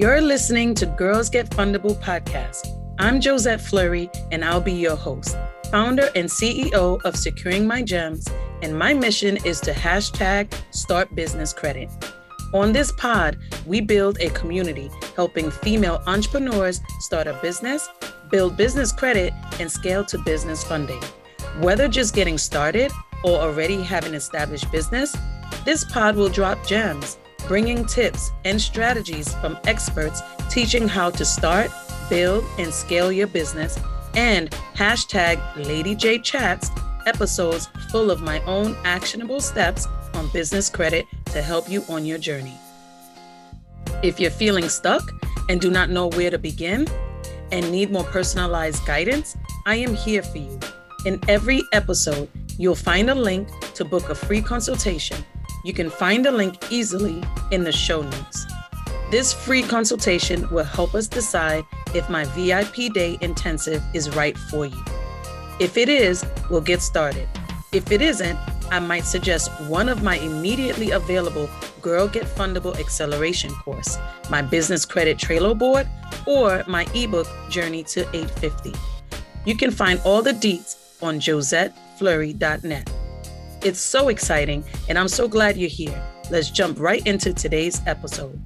You're listening to Girls Get Fundable podcast. I'm Josette Fleury, and I'll be your host, founder and CEO of Securing My Gems. And my mission is to hashtag start business credit. On this pod, we build a community helping female entrepreneurs start a business, build business credit, and scale to business funding. Whether just getting started or already have an established business, this pod will drop gems bringing tips and strategies from experts teaching how to start, build, and scale your business, and hashtag Lady J Chats episodes full of my own actionable steps on business credit to help you on your journey. If you're feeling stuck and do not know where to begin and need more personalized guidance, I am here for you. In every episode, you'll find a link to book a free consultation you can find the link easily in the show notes. This free consultation will help us decide if my VIP day intensive is right for you. If it is, we'll get started. If it isn't, I might suggest one of my immediately available Girl Get Fundable Acceleration course, my business credit Trello board, or my ebook Journey to 850. You can find all the deets on josettefleury.net. It's so exciting, and I'm so glad you're here. Let's jump right into today's episode.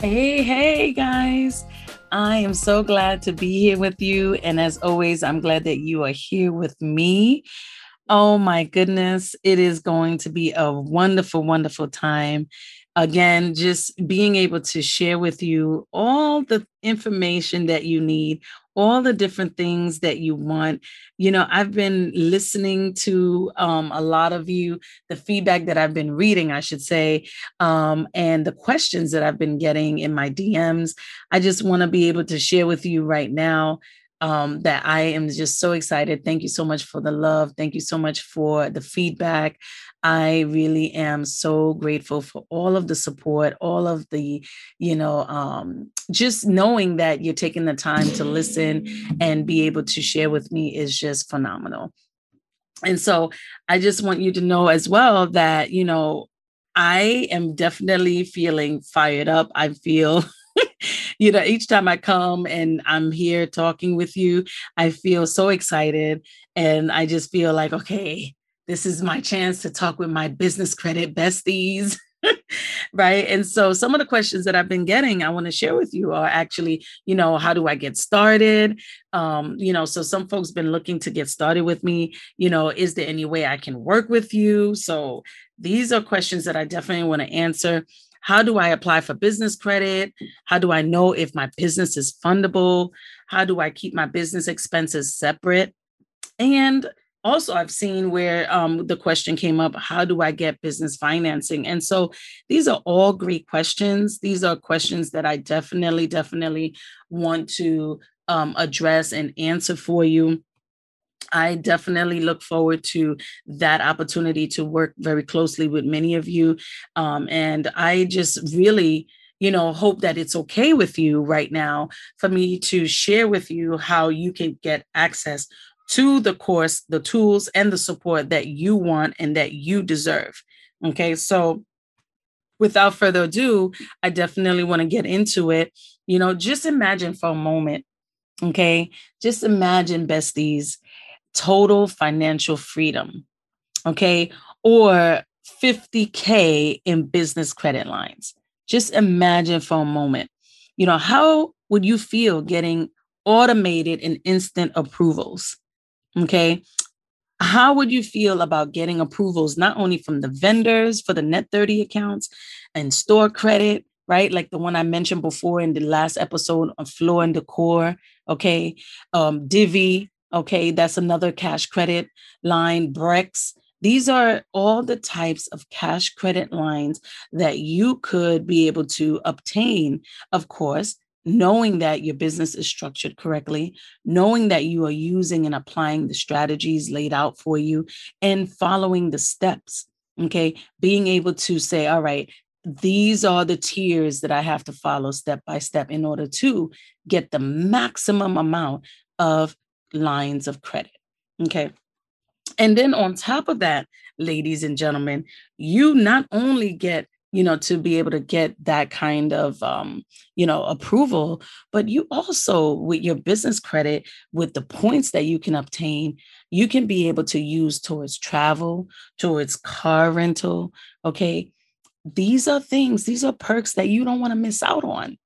Hey, hey, guys. I am so glad to be here with you. And as always, I'm glad that you are here with me. Oh my goodness, it is going to be a wonderful, wonderful time again, just being able to share with you all the information that you need, all the different things that you want. You know, I've been listening to um, a lot of you, the feedback that I've been reading, I should say, um, and the questions that I've been getting in my DMs. I just want to be able to share with you right now um, that I am just so excited. Thank you so much for the love. Thank you so much for the feedback. I really am so grateful for all of the support, all of the, you know, um, just knowing that you're taking the time to listen and be able to share with me is just phenomenal. And so I just want you to know as well that, you know, I am definitely feeling fired up. I feel you know, each time I come and I'm here talking with you, I feel so excited. And I just feel like, okay, this is my chance to talk with my business credit besties. right. And so some of the questions that I've been getting, I want to share with you are actually, you know, how do I get started? Um, you know, so some folks been looking to get started with me, you know, is there any way I can work with you? So these are questions that I definitely want to answer. How do I apply for business credit? How do I know if my business is fundable? How do I keep my business expenses separate? And also i've seen where um, the question came up how do i get business financing and so these are all great questions these are questions that i definitely definitely want to um, address and answer for you I definitely look forward to that opportunity to work very closely with many of you. Um, and I just really, you know, hope that it's okay with you right now for me to share with you how you can get access to the course, the tools, and the support that you want and that you deserve. Okay. So, without further ado, I definitely want to get into it. You know, just imagine for a moment. Okay. Just imagine, besties, total financial freedom, okay, or 50K in business credit lines. Just imagine for a moment, you know, how would you feel getting automated and instant approvals? Okay. How would you feel about getting approvals not only from the vendors for the net 30 accounts and store credit, right? Like the one I mentioned before in the last episode on Floor and Decor, okay? Um, Divvy, Okay, that's another cash credit line, Brex. These are all the types of cash credit lines that you could be able to obtain, of course, knowing that your business is structured correctly, knowing that you are using and applying the strategies laid out for you, and following the steps. Okay, being able to say, all right, these are the tiers that I have to follow step by step in order to get the maximum amount of lines of credit. Okay. And then on top of that, ladies and gentlemen, you not only get you know, to be able to get that kind of, um, you know, approval. But you also, with your business credit, with the points that you can obtain, you can be able to use towards travel, towards car rental. Okay. These are things, these are perks that you don't want to miss out on,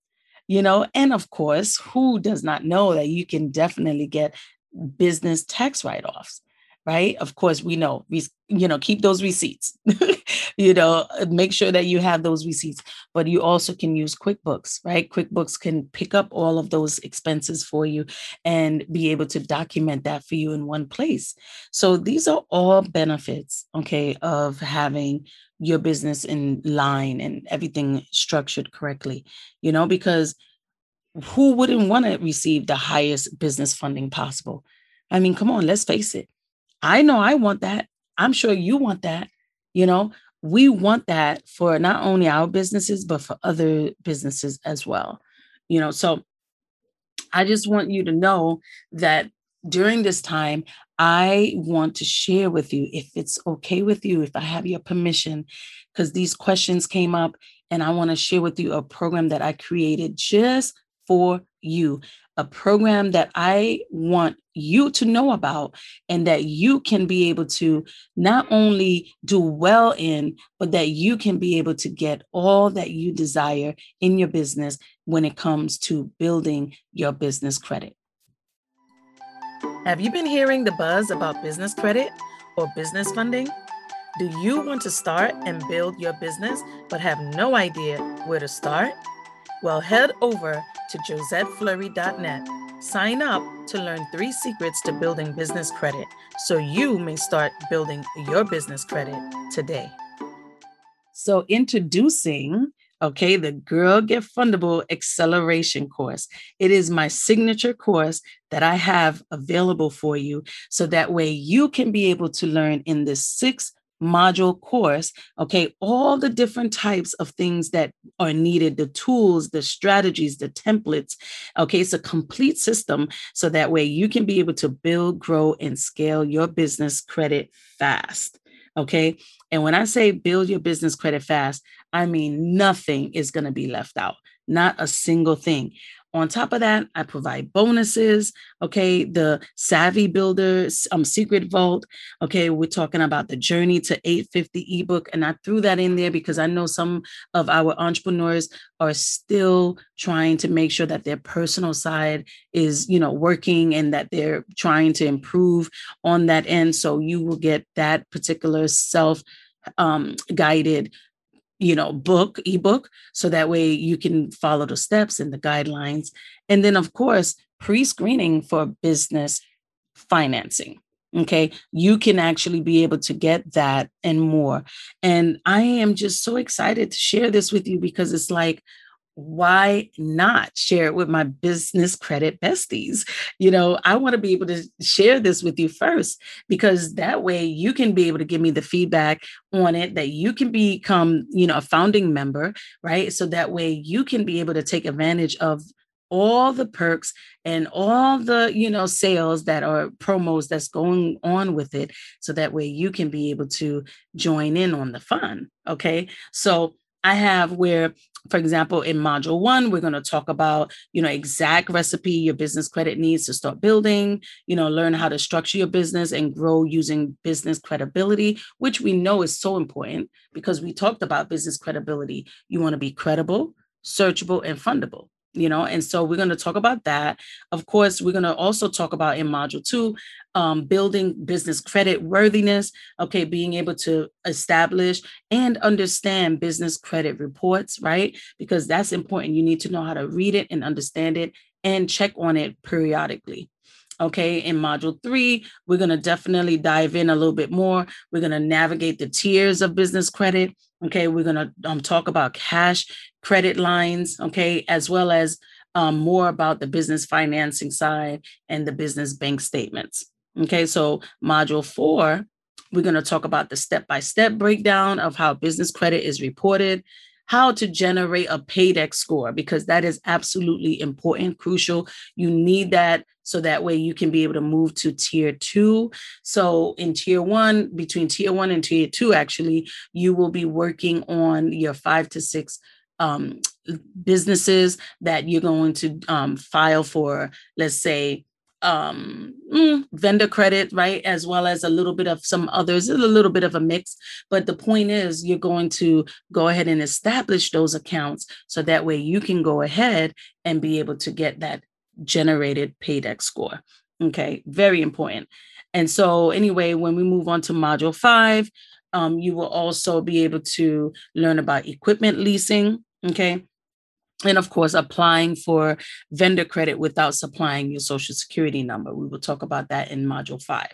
you know. And of course, who does not know that you can definitely get business tax write offs? right? Of course, we know, we, you know, keep those receipts, you know, uh, make sure that you have those receipts, but you also can use QuickBooks, right? QuickBooks can pick up all of those expenses for you and be able to document that for you in one place. So these are all benefits, okay, of having your business in line and everything structured correctly, you know, because who wouldn't want to receive the highest business funding possible? I mean, come on, let's face it I know I want that. I'm sure you want that. You know, we want that for not only our businesses, but for other businesses as well. You know, so I just want you to know that during this time, I want to share with you, if it's okay with you, if I have your permission, because these questions came up, and I want to share with you a program that I created just for you a program that I want you to know about and that you can be able to not only do well in, but that you can be able to get all that you desire in your business when it comes to building your business credit. Have you been hearing the buzz about business credit or business funding? Do you want to start and build your business but have no idea where to start? Well, head over to josettefleury.net. Sign up to learn three secrets to building business credit so you may start building your business credit today. So, introducing okay, the Girl Get Fundable Acceleration course. It is my signature course that I have available for you so that way you can be able to learn in this six module course, okay, all the different types of things that are needed the tools, the strategies, the templates. Okay, it's a complete system so that way you can be able to build, grow, and scale your business credit fast. Okay, and when I say build your business credit fast, I mean nothing is going to be left out, not a single thing. On top of that, I provide bonuses. Okay, the Savvy Builder um, Secret Vault. Okay, we're talking about the Journey to 850 ebook, and I threw that in there because I know some of our entrepreneurs are still trying to make sure that their personal side is, you know, working and that they're trying to improve on that end. So you will get that particular self um, guided you know book ebook so that way you can follow the steps and the guidelines. And then of course pre-screening for business financing okay? You can actually be able to get that and more. And i am just so excited to share this with you because it's like why not share it with my business credit besties? You know, I want to be able to share this with you first because that way you can be able to give me the feedback on it that you can become, you know, a founding member, right? So that way you can be able to take advantage of all the perks and all the you know sales that are promos that's going on with it so that way you can be able to join in on the fun okay so I have where, for example, in module one, we're going to talk about, you know, exact recipe your business credit needs to start building, you know, learn how to structure your business and grow using business credibility, which we know is so important because we talked about business credibility. You want to be credible, searchable, and fundable you know and so we're going to talk about that of course we're going to also talk about in module two um, building business credit worthiness okay being able to establish and understand business credit reports right because that's important you need to know how to read it and understand it and check on it periodically Okay, in module three, we're going to definitely dive in a little bit more. We're going to navigate the tiers of business credit. Okay, we're to um, talk about cash credit lines. Okay, as well as um, more about the business financing side and the business bank statements. Okay, so module four, we're going to talk about the step by step breakdown of how business credit is reported, how to generate a paydex score because that is absolutely important crucial. You need that so that way you can be able to move to tier two. So in tier one between tier one and tier two actually you will be working on your five to six um, businesses that you're going to um, file for let's say um mm, vendor credit right as well as a little bit of some others a little bit of a mix. But the point is you're going to go ahead and establish those accounts so that way you can go ahead and be able to get that generated paydex score. Okay very important. And so anyway when we move on to module five um, you will also be able to learn about equipment leasing okay and of course applying for vendor credit without supplying your social security number. We will talk about that in module 5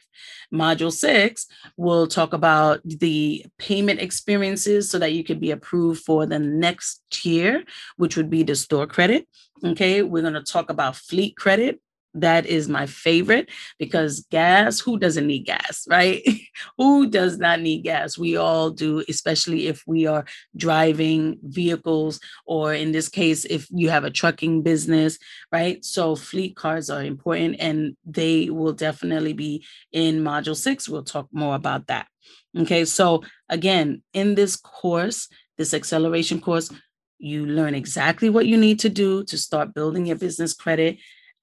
module 6 will talk about the payment experiences so that you could be approved for the next tier which would be the store credit. Okay we're going to talk about fleet credit that is my favorite because gas, who doesn't need gas, right? who does not need gas? We all do, especially if we are driving vehicles, or in this case, if you have a trucking business, right? So, fleet cars are important and they will definitely be in module six. We'll talk more about that. Okay, so again, in this course, this acceleration course, you learn exactly what you need to do to start building your business credit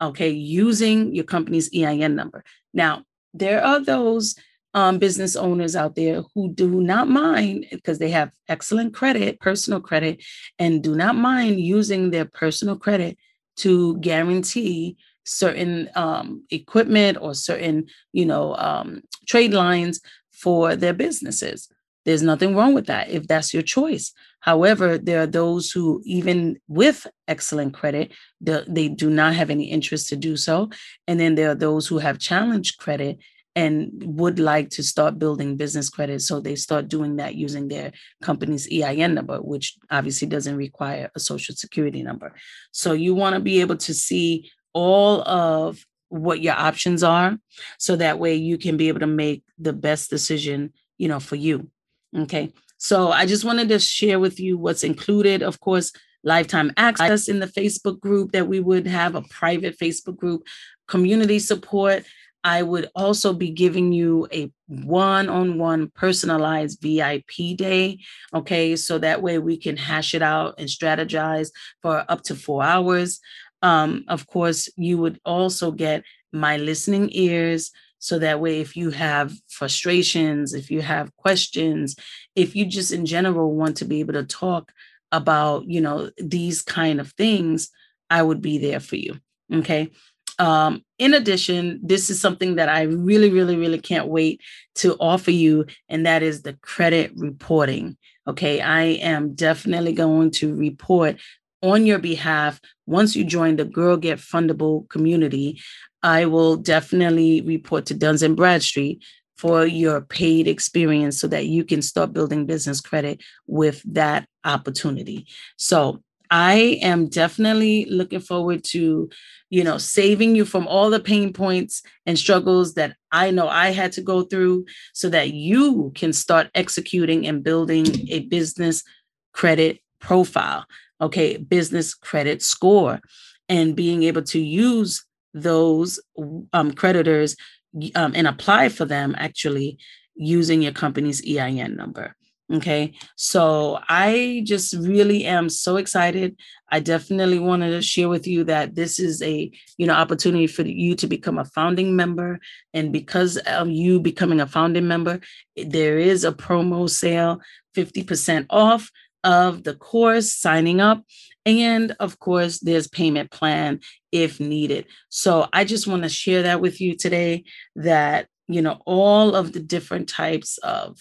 okay, using your company's EIN number. Now, there are those um, business owners out there who do not mind because they have excellent credit, personal credit, and do not mind using their personal credit to guarantee certain um, equipment or certain, you know, um, trade lines for their businesses. There's nothing wrong with that if that's your choice. However, there are those who, even with excellent credit, they do not have any interest to do so. And then there are those who have challenged credit and would like to start building business credit. So they start doing that using their company's EIN number, which obviously doesn't require a social security number. So you want to be able to see all of what your options are so that way you can be able to make the best decision you know for you Okay. So I just wanted to share with you what's included. Of course, lifetime access in the Facebook group that we would have a private Facebook group, community support. I would also be giving you a one on one personalized VIP day. Okay. So that way we can hash it out and strategize for up to four hours. Um, of course, you would also get my listening ears so that way, if you have frustrations, if you have questions, if you just in general want to be able to talk about, you know, these kind of things, I would be there for you. Okay. Um, in addition, this is something that I really, really, really can't wait to offer you, and that is the credit reporting. Okay, I am definitely going to report on your behalf once you join the Girl Get Fundable community. I will definitely report to Duns and Bradstreet for your paid experience so that you can start building business credit with that opportunity. So I am definitely looking forward to, you know, saving you from all the pain points and struggles that I know I had to go through so that you can start executing and building a business credit profile, okay, business credit score, and being able to use those um, creditors um, and apply for them actually using your company's EIN number. Okay, so I just really am so excited. I definitely wanted to share with you that this is a you know opportunity for you to become a founding member, and because of you becoming a founding member, there is a promo sale, fifty percent off of the course signing up and of course, there's payment plan if needed. So I just want to share that with you today that, you know, all of the different types of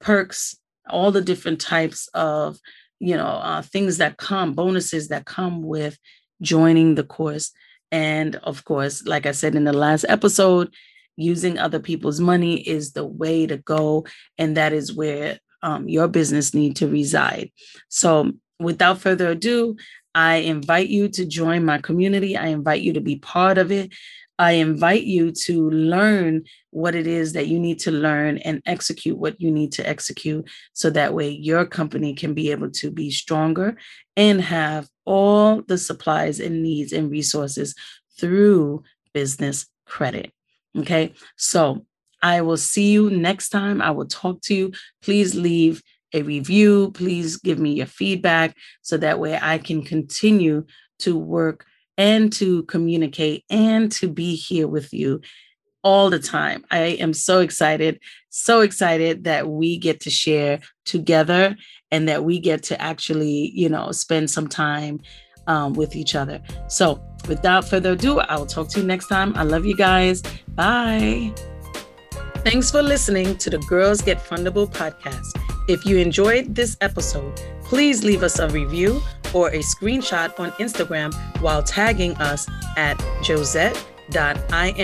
perks, all the different types of, you know, uh, things that come, bonuses that come with joining the course. And of course, like I said in the last episode, using other people's money is the way to go. And that is where um, your business need to reside. So without further ado, I invite you to join my community. I invite you to be part of it. I invite you to learn what it is that you need to learn and execute what you need to execute so that way your company can be able to be stronger and have all the supplies and needs and resources through business credit. Okay. So I will see you next time. I will talk to you. Please leave a review. Please give me your feedback so that way I can continue to work and to communicate and to be here with you all the time. I am so excited, so excited that we get to share together and that we get to actually, you know, spend some time um, with each other. So, without further ado, I will talk to you next time. I love you guys. Bye. Thanks for listening to the Girls Get Fundable podcast. If you enjoyed this episode, please leave us a review or a screenshot on Instagram while tagging us at Josette.I